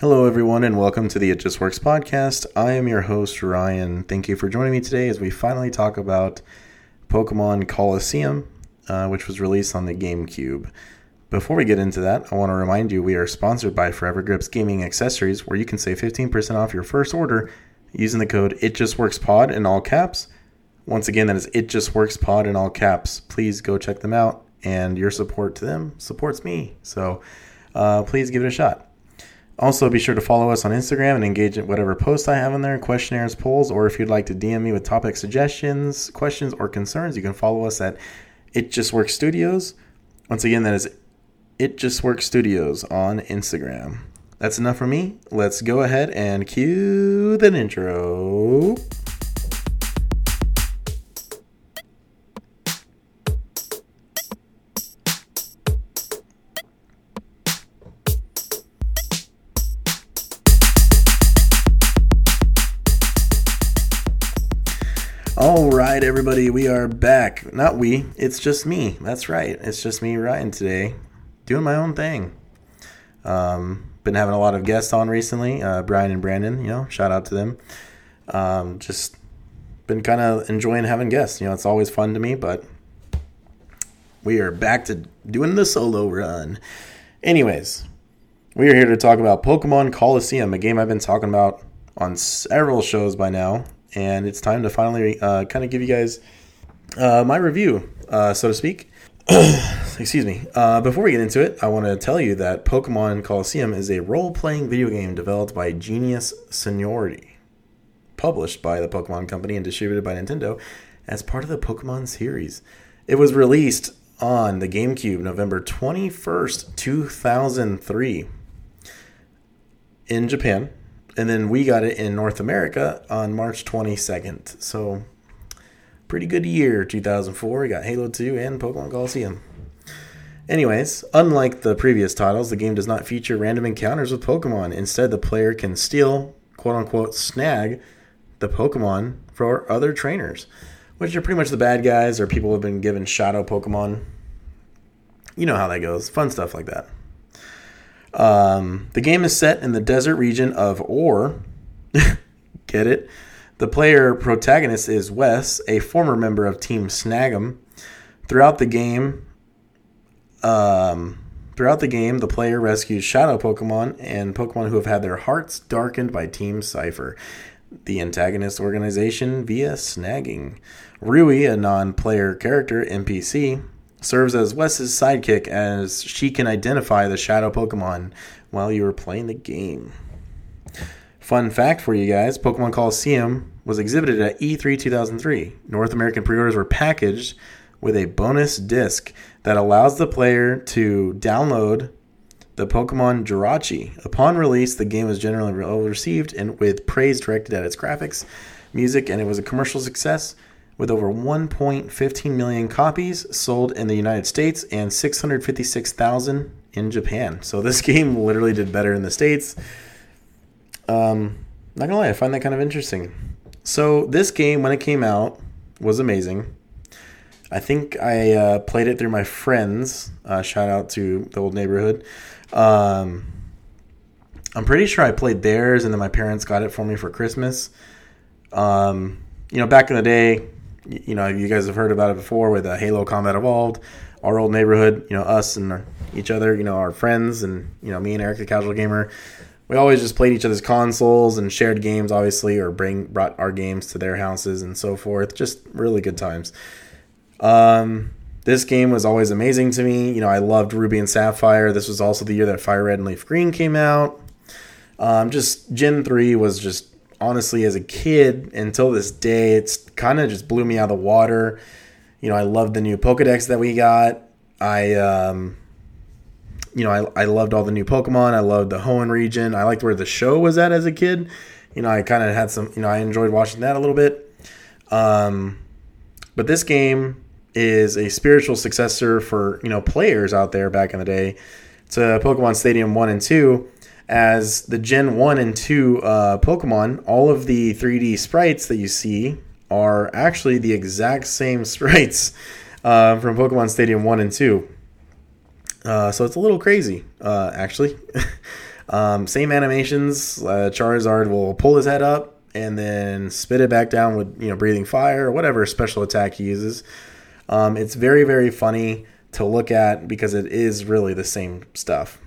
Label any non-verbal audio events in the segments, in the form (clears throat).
Hello, everyone, and welcome to the It Just Works podcast. I am your host, Ryan. Thank you for joining me today as we finally talk about Pokemon Colosseum, uh, which was released on the GameCube. Before we get into that, I want to remind you we are sponsored by Forever Grips Gaming Accessories, where you can save 15% off your first order using the code It Just Works Pod in all caps. Once again, that is It Just Works Pod in all caps. Please go check them out, and your support to them supports me. So uh, please give it a shot. Also, be sure to follow us on Instagram and engage in whatever posts I have on there, questionnaires, polls, or if you'd like to DM me with topic suggestions, questions, or concerns, you can follow us at It Just Works Studios. Once again, that is It Just Works Studios on Instagram. That's enough for me. Let's go ahead and cue the intro. Everybody, we are back. Not we, it's just me. That's right. It's just me, Ryan, today, doing my own thing. Um, been having a lot of guests on recently, uh, Brian and Brandon. You know, shout out to them. Um, just been kind of enjoying having guests. You know, it's always fun to me, but we are back to doing the solo run. Anyways, we are here to talk about Pokemon Colosseum, a game I've been talking about on several shows by now and it's time to finally uh, kind of give you guys uh, my review, uh, so to speak. (clears throat) Excuse me. Uh, before we get into it, I want to tell you that Pokemon Colosseum is a role playing video game developed by Genius Sonority, published by the Pokemon Company and distributed by Nintendo as part of the Pokemon series. It was released on the GameCube November 21st, 2003, in Japan and then we got it in North America on March 22nd. So, pretty good year, 2004. We got Halo 2 and Pokemon Colosseum. Anyways, unlike the previous titles, the game does not feature random encounters with Pokemon. Instead, the player can steal, quote unquote, snag the Pokemon for other trainers, which are pretty much the bad guys or people who have been given shadow Pokemon. You know how that goes. Fun stuff like that. Um, the game is set in the desert region of Orre. (laughs) Get it? The player protagonist is Wes, a former member of Team Snag'em. Throughout the game, um, throughout the game, the player rescues shadow Pokemon and Pokemon who have had their hearts darkened by Team Cipher, the antagonist organization, via snagging. Rui, a non-player character NPC, serves as Wes's sidekick as she can identify the shadow Pokemon while you are playing the game. Fun fact for you guys Pokemon Colosseum was exhibited at E3 2003. North American pre orders were packaged with a bonus disc that allows the player to download the Pokemon Jirachi. Upon release, the game was generally well received and with praise directed at its graphics, music, and it was a commercial success with over 1.15 million copies sold in the United States and 656,000 in Japan. So this (laughs) game literally did better in the States. Um, not gonna lie, I find that kind of interesting. So this game, when it came out, was amazing. I think I uh, played it through my friends. Uh, shout out to the old neighborhood. Um, I'm pretty sure I played theirs, and then my parents got it for me for Christmas. Um, you know, back in the day, you know, you guys have heard about it before with uh, Halo Combat Evolved, our old neighborhood, you know, us and each other, you know, our friends, and, you know, me and Eric, the casual gamer. We always just played each other's consoles and shared games, obviously, or bring brought our games to their houses and so forth. Just really good times. Um, this game was always amazing to me. You know, I loved Ruby and Sapphire. This was also the year that Fire Red and Leaf Green came out. Um, just Gen 3 was just honestly, as a kid until this day, it's kind of just blew me out of the water. You know, I loved the new Pokedex that we got. I, um, you know, I, I loved all the new Pokemon. I loved the Hoenn region. I liked where the show was at as a kid. You know, I kind of had some, you know, I enjoyed watching that a little bit. Um, but this game is a spiritual successor for, you know, players out there back in the day to Pokemon Stadium 1 and 2 as the Gen 1 and 2 uh, Pokemon, all of the 3D sprites that you see are actually the exact same (laughs) sprites uh, from Pokemon Stadium 1 and 2. Uh, so it's a little crazy, uh, actually. (laughs) Um, same animations. Uh, Charizard will pull his head up and then spit it back down with you know breathing fire or whatever special attack he uses. Um, it's very very funny to look at because it is really the same stuff.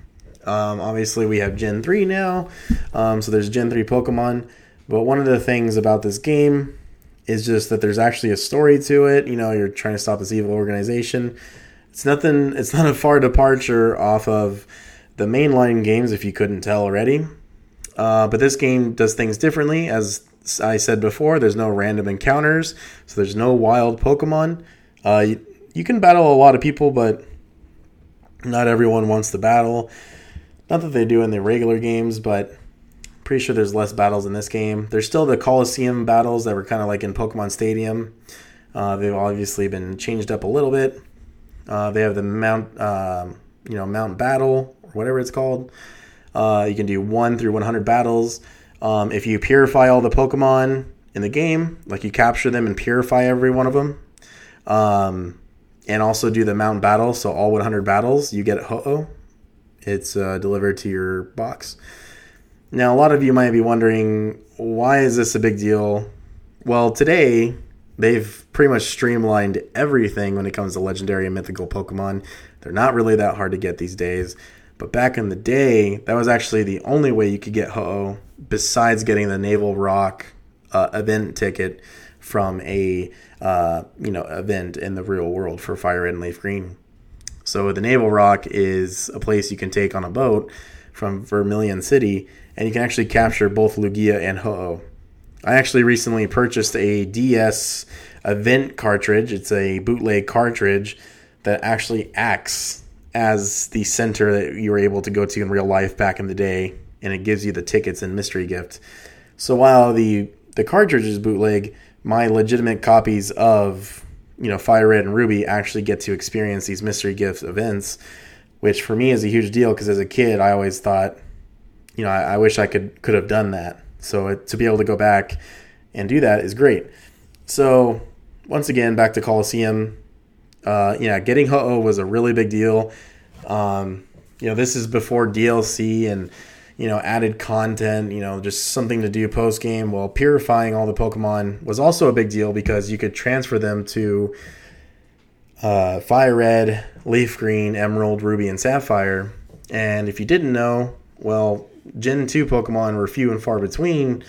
Um, obviously, we have Gen 3 now, um, so there's Gen 3 Pokemon. But one of the things about this game is just that there's actually a story to it. You know, you're trying to stop this evil organization. It's nothing. It's not a far departure off of the mainline games, if you couldn't tell already. Uh, but this game does things differently. As I said before, there's no random encounters, so there's no wild Pokemon. Uh, you, you can battle a lot of people, but not everyone wants to battle. Not that they do in the regular games, but pretty sure there's less battles in this game. There's still the Coliseum battles that were kind of like in Pokemon Stadium. Uh, they've obviously been changed up a little bit. Uh, they have the Mount, uh, you know, Mount Battle or whatever it's called. Uh, you can do one through 100 battles. Um, if you purify all the Pokemon in the game, like you capture them and purify every one of them, um, and also do the Mount Battle, so all 100 battles, you get Ho-Oh. It's uh, delivered to your box. Now, a lot of you might be wondering, why is this a big deal? Well, today they've pretty much streamlined everything when it comes to legendary and mythical Pokemon. They're not really that hard to get these days. But back in the day, that was actually the only way you could get Ho-Oh besides getting the Naval Rock uh, event ticket from a uh, you know event in the real world for Fire Red and Leaf Green. So the Naval Rock is a place you can take on a boat from Vermilion City, and you can actually capture both Lugia and Ho-Oh. I actually recently purchased a DS event cartridge. It's a bootleg cartridge that actually acts as the center that you were able to go to in real life back in the day, and it gives you the tickets and mystery gift. So while the the cartridge is bootleg, my legitimate copies of you know Fire Red and Ruby actually get to experience these mystery gift events, which for me is a huge deal because as a kid I always thought, you know, I, I wish I could could have done that. So it, to be able to go back and do that is great. So once again, back to Colosseum. Uh, yeah, getting Ho-Oh was a really big deal. Um, you know, this is before DLC and you know added content. You know, just something to do post game. Well, purifying all the Pokemon was also a big deal because you could transfer them to uh, Fire Red, Leaf Green, Emerald, Ruby, and Sapphire. And if you didn't know, well, Gen 2 Pokemon were few and far between.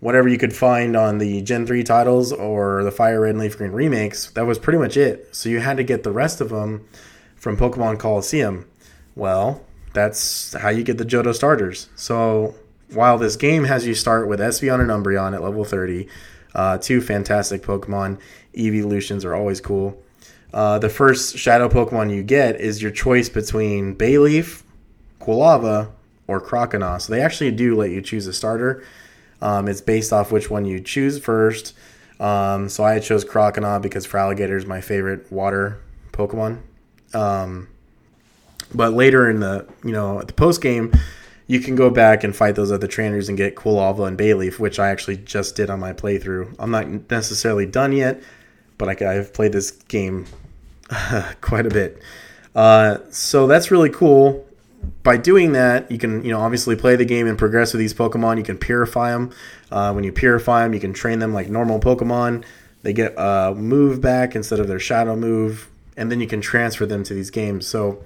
Whatever you could find on the Gen 3 titles or the Fire Red and Leaf Green remakes, that was pretty much it. So you had to get the rest of them from Pokemon Colosseum. Well, that's how you get the Johto starters. So while this game has you start with Espeon and Umbreon at level 30, uh, two fantastic Pokemon, evolutions are always cool. Uh, the first Shadow Pokemon you get is your choice between Bayleef, Quilava, or Croconaw. So they actually do let you choose a starter. Um, it's based off which one you choose first. Um, so I chose Croconaw because Feraligatr is my favorite water Pokemon. Um, but later in the you know at the post game, you can go back and fight those other trainers and get Quilava and Bayleef, which I actually just did on my playthrough. I'm not necessarily done yet, but I, have played this game (laughs) quite a bit. Uh, so that's really cool by doing that, you can, you know, obviously play the game and progress with these Pokemon. You can purify them. Uh, when you purify them, you can train them like normal Pokemon. They get a move back instead of their shadow move, and then you can transfer them to these games. So,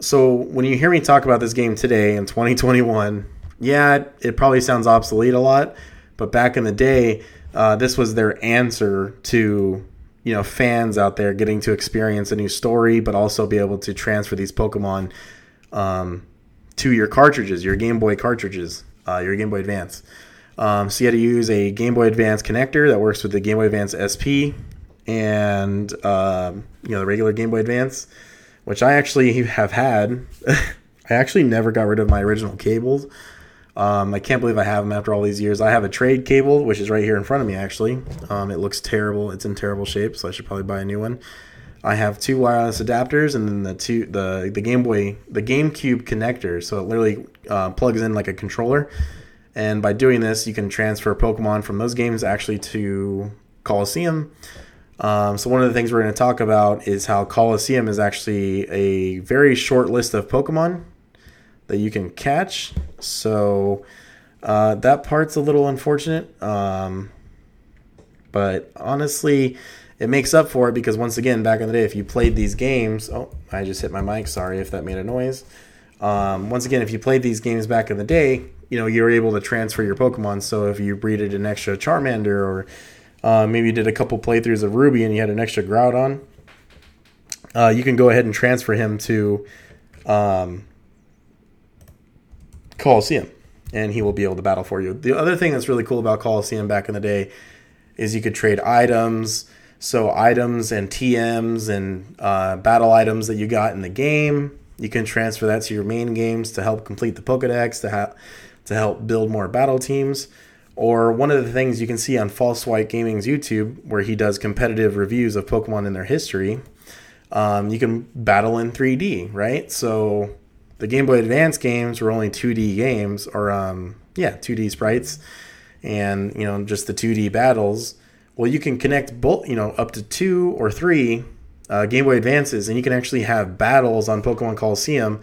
so when you hear me talk about this game today in 2021, yeah, it probably sounds obsolete a lot, but back in the day, uh, this was their answer to you know fans out there getting to experience a new story, but also be able to transfer these Pokemon um, to your cartridges, your Game Boy cartridges, uh, your Game Boy Advance. Um, so you had to use a Game Boy Advance connector that works with the Game Boy Advance SP and um, you know the regular Game Boy Advance, which I actually have had. (laughs) I actually never got rid of my original cables. Um, I can't believe I have them after all these years. I have a trade cable, which is right here in front of me. Actually, um, it looks terrible. It's in terrible shape, so I should probably buy a new one. I have two wireless adapters and then the two the the Game Boy the GameCube connector. So it literally uh, plugs in like a controller. And by doing this, you can transfer Pokemon from those games actually to Colosseum. Um, so one of the things we're going to talk about is how Colosseum is actually a very short list of Pokemon that you can catch. So uh, that part's a little unfortunate. Um, but honestly, it makes up for it because once again, back in the day, if you played these games, oh, I just hit my mic. Sorry if that made a noise. Um, once again, if you played these games back in the day, you know you were able to transfer your Pokemon. So if you breeded an extra Charmander, or uh, maybe you did a couple playthroughs of Ruby and you had an extra Groudon, uh, you can go ahead and transfer him to um, Colosseum, and he will be able to battle for you. The other thing that's really cool about Colosseum back in the day is you could trade items. So items and TMs and uh, battle items that you got in the game, you can transfer that to your main games to help complete the Pokedex, to have to help build more battle teams. Or one of the things you can see on False White Gaming's YouTube, where he does competitive reviews of Pokemon in their history, um, you can battle in 3D, right? So the Game Boy Advance games were only 2D games, or um, yeah, 2D sprites, and you know just the 2D battles. Well, you can connect both, you know, up to two or three uh, Game Boy Advances, and you can actually have battles on Pokemon Colosseum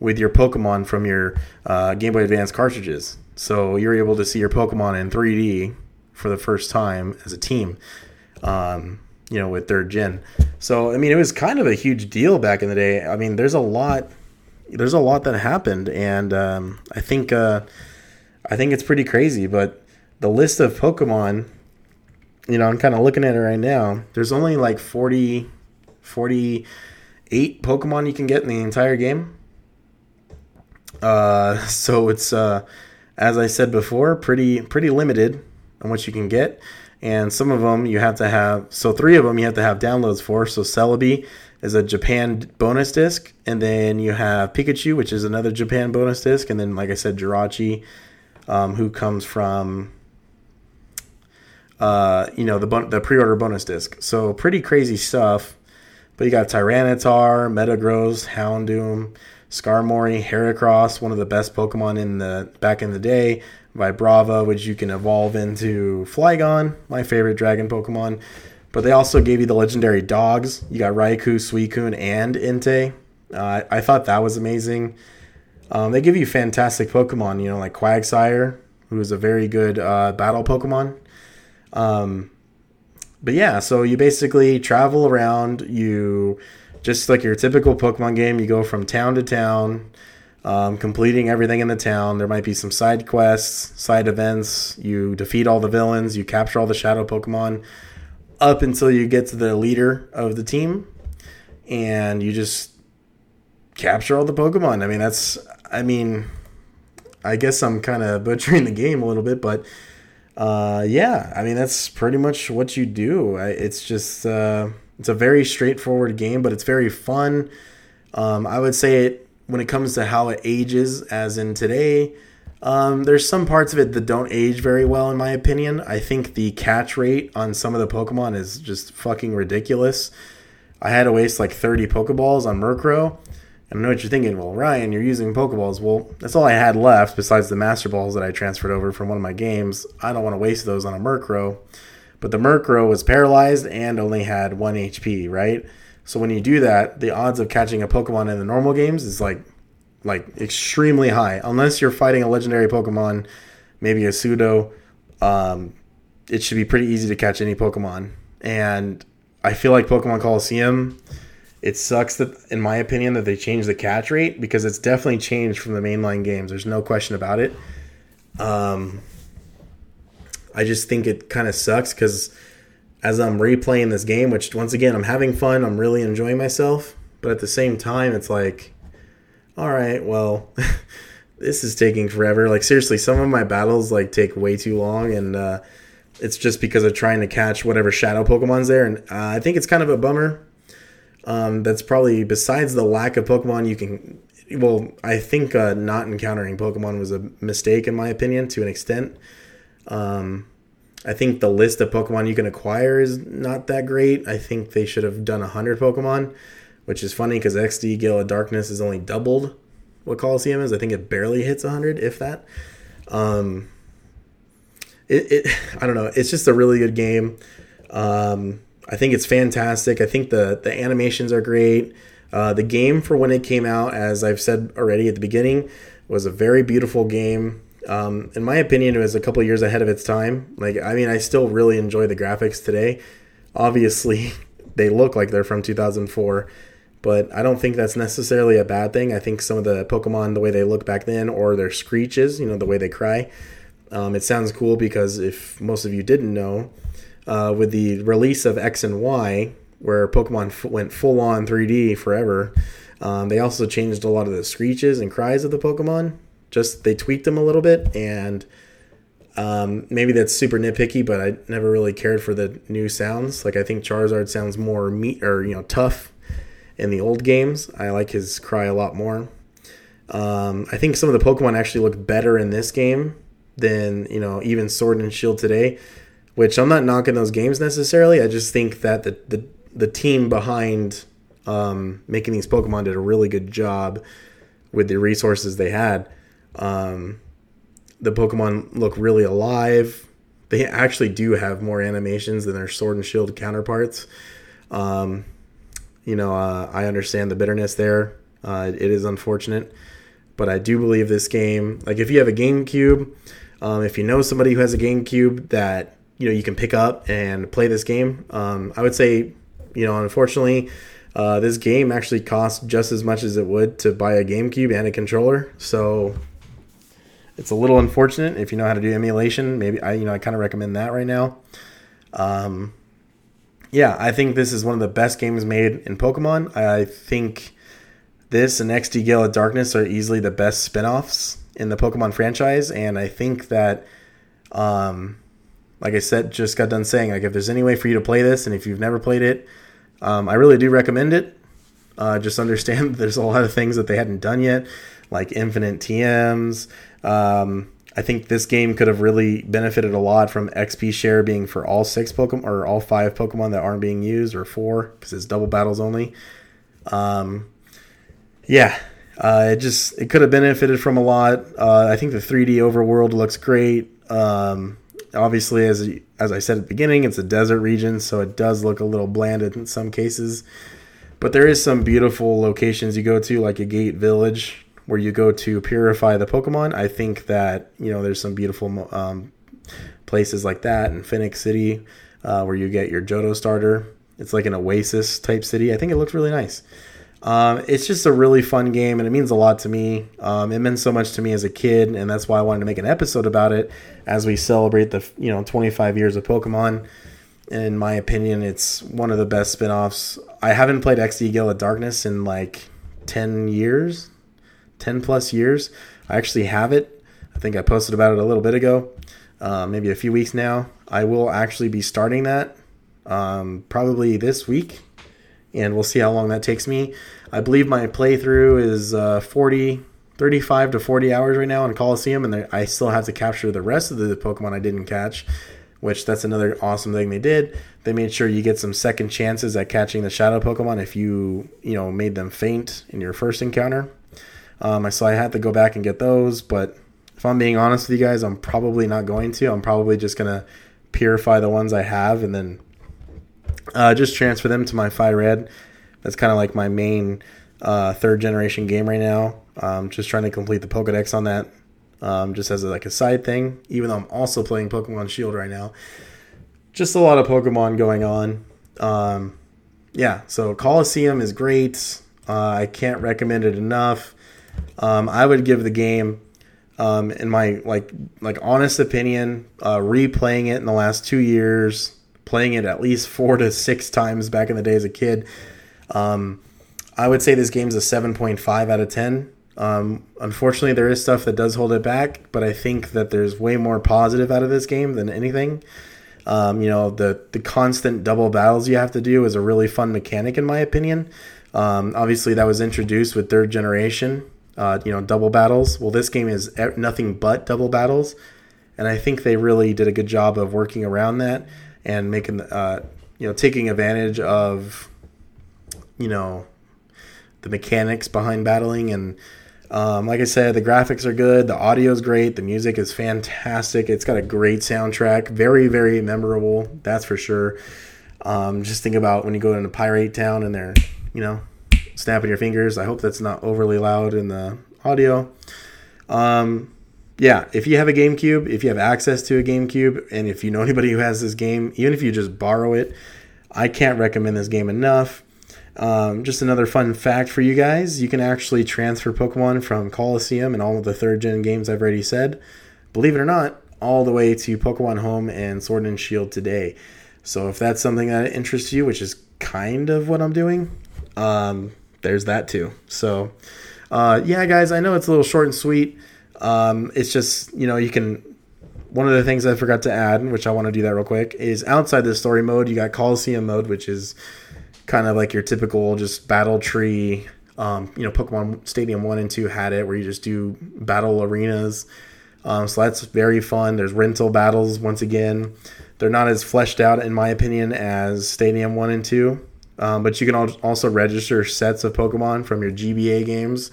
with your Pokemon from your uh, Game Boy Advance cartridges. So you're able to see your Pokemon in 3D for the first time as a team, um, you know, with third gen. So I mean, it was kind of a huge deal back in the day. I mean, there's a lot, there's a lot that happened, and um, I think, uh, I think it's pretty crazy. But the list of Pokemon, you know, I'm kind of looking at it right now. There's only like 40, 48 Pokemon you can get in the entire game. Uh, (laughs) so it's uh, as I said before, pretty pretty limited on what you can get, and some of them you have to have. So three of them you have to have downloads for. So Celebi is a Japan bonus disc, and then you have Pikachu, which is another Japan bonus disc, and then like I said, Jirachi, um, who comes from. Uh, you know the bon- the pre-order bonus disc, so pretty crazy stuff. But you got Tyranitar, Metagross, Houndoom, Skarmory, Heracross, one of the best Pokemon in the back in the day, Vibrava, which you can evolve into Flygon, my favorite dragon Pokemon. But they also gave you the legendary dogs. You got Raikou, Suicune, and Entei. Uh, I thought that was amazing. Um, they give you fantastic Pokemon, you know, like Quagsire, who is a very good uh, battle Pokemon. Um, but yeah, so you basically travel around. You just like your typical Pokemon game, you go from town to town, um, completing everything in the town. There might be some side quests, side events. You defeat all the villains, you capture all the shadow Pokemon, up until you get to the leader of the team, and you just capture all the Pokemon. I mean, that's, I mean, I guess I'm kind of (laughs) butchering the game a little bit, but uh, yeah, I mean, that's pretty much what you do. It's just, uh, it's a very straightforward game, but it's very fun. Um, I would say it when it comes to how it ages, as in today. Um, there's some parts of it that don't age very well, in my opinion. I think the catch rate on some of the Pokemon is just fucking ridiculous. I had to waste like 30 Pokeballs on Murkrow. I know what you're thinking. Well, Ryan, you're using Pokeballs. Well, that's all I had left besides the Master Balls that I transferred over from one of my games. I don't want to waste those on a Murkrow. But the Murkrow was paralyzed and only had one HP, right? So when you do that, the odds of catching a Pokemon in the normal games is like like extremely high. Unless you're fighting a legendary Pokemon, maybe a pseudo, um, it should be pretty easy to catch any Pokemon. And I feel like Pokemon Colosseum, it sucks that, in my opinion, that they changed the catch rate because it's definitely changed from the mainline games. There's no question about it. Um, I just think it kind of sucks because as I'm replaying this game, which once again I'm having fun, I'm really enjoying myself, but at the same time it's like, all right, well, (laughs) this is taking forever. Like seriously, some of my battles like take way too long, and uh, it's just because of trying to catch whatever shadow Pokemon's there, and uh, I think it's kind of a bummer. Um, that's probably besides the lack of Pokemon you can. Well, I think uh, not encountering Pokemon was a mistake in my opinion to an extent. Um, I think the list of Pokemon you can acquire is not that great. I think they should have done 100 Pokemon, which is funny because XD Gale of Darkness is only doubled what Colosseum is. I think it barely hits 100, if that. Um, it, it (laughs) I don't know. It's just a really good game. Um, I think it's fantastic. I think the the animations are great. Uh, the game for when it came out, as I've said already at the beginning, was a very beautiful game. Um, in my opinion, it was a couple years ahead of its time. Like, I mean, I still really enjoy the graphics today. Obviously, (laughs) they look like they're from 2004, but I don't think that's necessarily a bad thing. I think some of the Pokemon, the way they look back then, or their screeches, you know, the way they cry, um, it sounds cool because if most of you didn't know, uh, with the release of X and Y, where Pokemon f- went full on 3D forever, um, they also changed a lot of the screeches and cries of the Pokemon. Just they tweaked them a little bit, and um, maybe that's super nitpicky, but I never really cared for the new sounds. Like I think Charizard sounds more meat or you know tough in the old games. I like his cry a lot more. Um, I think some of the Pokemon actually look better in this game than you know even Sword and Shield today. Which I'm not knocking those games necessarily. I just think that the the, the team behind um, making these Pokemon did a really good job with the resources they had. Um, the Pokemon look really alive. They actually do have more animations than their Sword and Shield counterparts. Um, you know, uh, I understand the bitterness there. Uh, it is unfortunate, but I do believe this game. Like, if you have a GameCube, um, if you know somebody who has a GameCube that you know you can pick up and play this game, um, I would say, you know, unfortunately, uh, this game actually costs just as much as it would to buy a GameCube and a controller. So it's a little unfortunate if you know how to do emulation. Maybe I, you know, I kind of recommend that right now. Um, yeah, I think this is one of the best games made in Pokemon. I think this and XD Gale of Darkness are easily the best spin-offs in the Pokemon franchise, and I think that, um, like I said, just got done saying, like if there's any way for you to play this, and if you've never played it, um, I really do recommend it. Uh, just (laughs) understand there's a lot of things that they hadn't done yet, like infinite TMs. Um, I think this game could have really benefited a lot from XP share being for all six Pokemon or all five Pokemon that aren't being used, or four because it's double battles only. Um, yeah, uh, it just it could have benefited from a lot. Uh, I think the 3D overworld looks great. Um, obviously, as as I said at the beginning, it's a desert region, so it does look a little bland in some cases. But there is some beautiful locations you go to, like Agate Village, where you go to purify the Pokemon. I think that you know there's some beautiful um, places like that in Phenac City, uh, where you get your Johto starter. It's like an oasis type city. I think it looks really nice. Um, it's just a really fun game, and it means a lot to me. Um, it meant so much to me as a kid, and that's why I wanted to make an episode about it as we celebrate the you know 25 years of Pokemon. In my opinion, it's one of the best spin-offs. I haven't played XD Gale of Darkness in like 10 years, 10 plus years. I actually have it. I think I posted about it a little bit ago, uh, maybe a few weeks now. I will actually be starting that um, probably this week, and we'll see how long that takes me. I believe my playthrough is uh, 40, 35 to 40 hours right now on Colosseum, and I still have to capture the rest of the Pokemon I didn't catch, which that's another awesome thing they did. They made sure you get some second chances at catching the Shadow Pokemon if you, you know, made them faint in your first encounter. Um, so I had to go back and get those, but if I'm being honest with you guys, I'm probably not going to. I'm probably just gonna purify the ones I have and then uh, just transfer them to my Fire Red that's kind of like my main uh, third generation game right now. Um, just trying to complete the Pokedex on that, um, just as a, like a side thing. Even though I'm also playing Pokemon Shield right now, just a lot of Pokemon going on. Um, yeah, so Colosseum is great. Uh, I can't recommend it enough. Um, I would give the game, um, in my like like honest opinion, uh, replaying it in the last two years, playing it at least four to six times back in the day as a kid um, I would say this game's a 7.5 out of 10. Um, unfortunately, there is stuff that does hold it back, but I think that there's way more positive out of this game than anything. Um, you know, the the constant double battles you have to do is a really fun mechanic, in my opinion. Um, obviously, that was introduced with third generation. Uh, you know, double battles. Well, this game is nothing but double battles, and I think they really did a good job of working around that and making, uh, you know, taking advantage of you know the mechanics behind battling and um, like I said, the graphics are good, the audio is great, the music is fantastic. It's got a great soundtrack, very very memorable, that's for sure. Um, just think about when you go into Pyrite Town and they're you know snapping your fingers. I hope that's not overly loud in the audio. Um, yeah, if you have a GameCube, if you have access to a GameCube, and if you know (laughs) anybody who has this game, even if you just borrow it, I can't recommend this game enough. Um, just another fun fact for you guys you can actually transfer Pokemon from Colosseum and all of the third gen games I've already said, believe it or not, all the way to Pokemon Home and Sword and Shield today. So if that's something that interests you, which is kind of what I'm doing, um, there's that too. So, uh, yeah, guys, I know it's a little short and sweet. Um, it's just, you know, you can. One of the things I forgot to add, which I want to do that real quick, is outside the story mode, you got Coliseum mode, which is kind of like your typical just battle tree. Um, you know, Pokemon Stadium 1 and 2 had it where you just do battle arenas. Um, so that's very fun. There's rental battles once again. They're not as fleshed out, in my opinion, as Stadium 1 and 2. Um, but you can also register sets of Pokemon from your GBA games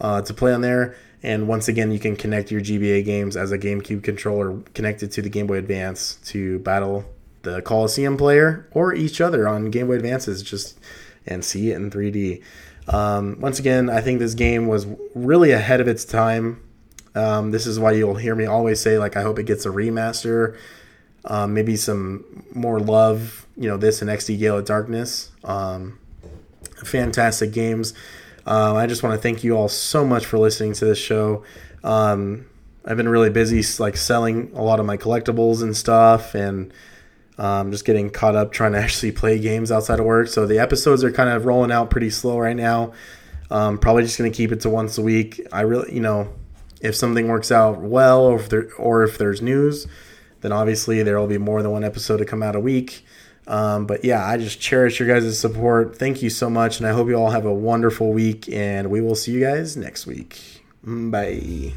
uh, to play on there. And once again, you can connect your GBA games as a GameCube controller connected to the Game Boy Advance to battle the Coliseum player or each other on Game Boy Advances just and see it in 3D. Um, once again, I think this game was really ahead of its time. Um, this is why you'll hear me always say, like, I hope it gets a remaster, um, maybe some more love, you know, this and XD Gale of Darkness. Um, fantastic games. Uh, I just want to thank you all so much for listening to this show. Um, I've been really busy, like selling a lot of my collectibles and stuff, and um, just getting caught up trying to (laughs) actually play games outside of work. So the episodes are kind of rolling out pretty slow right now. Um, probably just going to keep it to once a week. I really, you know, if something works out well, or if there, or if there's news, then obviously there will be more than one episode to come out a week. Um, but yeah, I just cherish your guys' support. Thank you so much, and I hope you all have a wonderful week. And we will see you guys next week. Bye.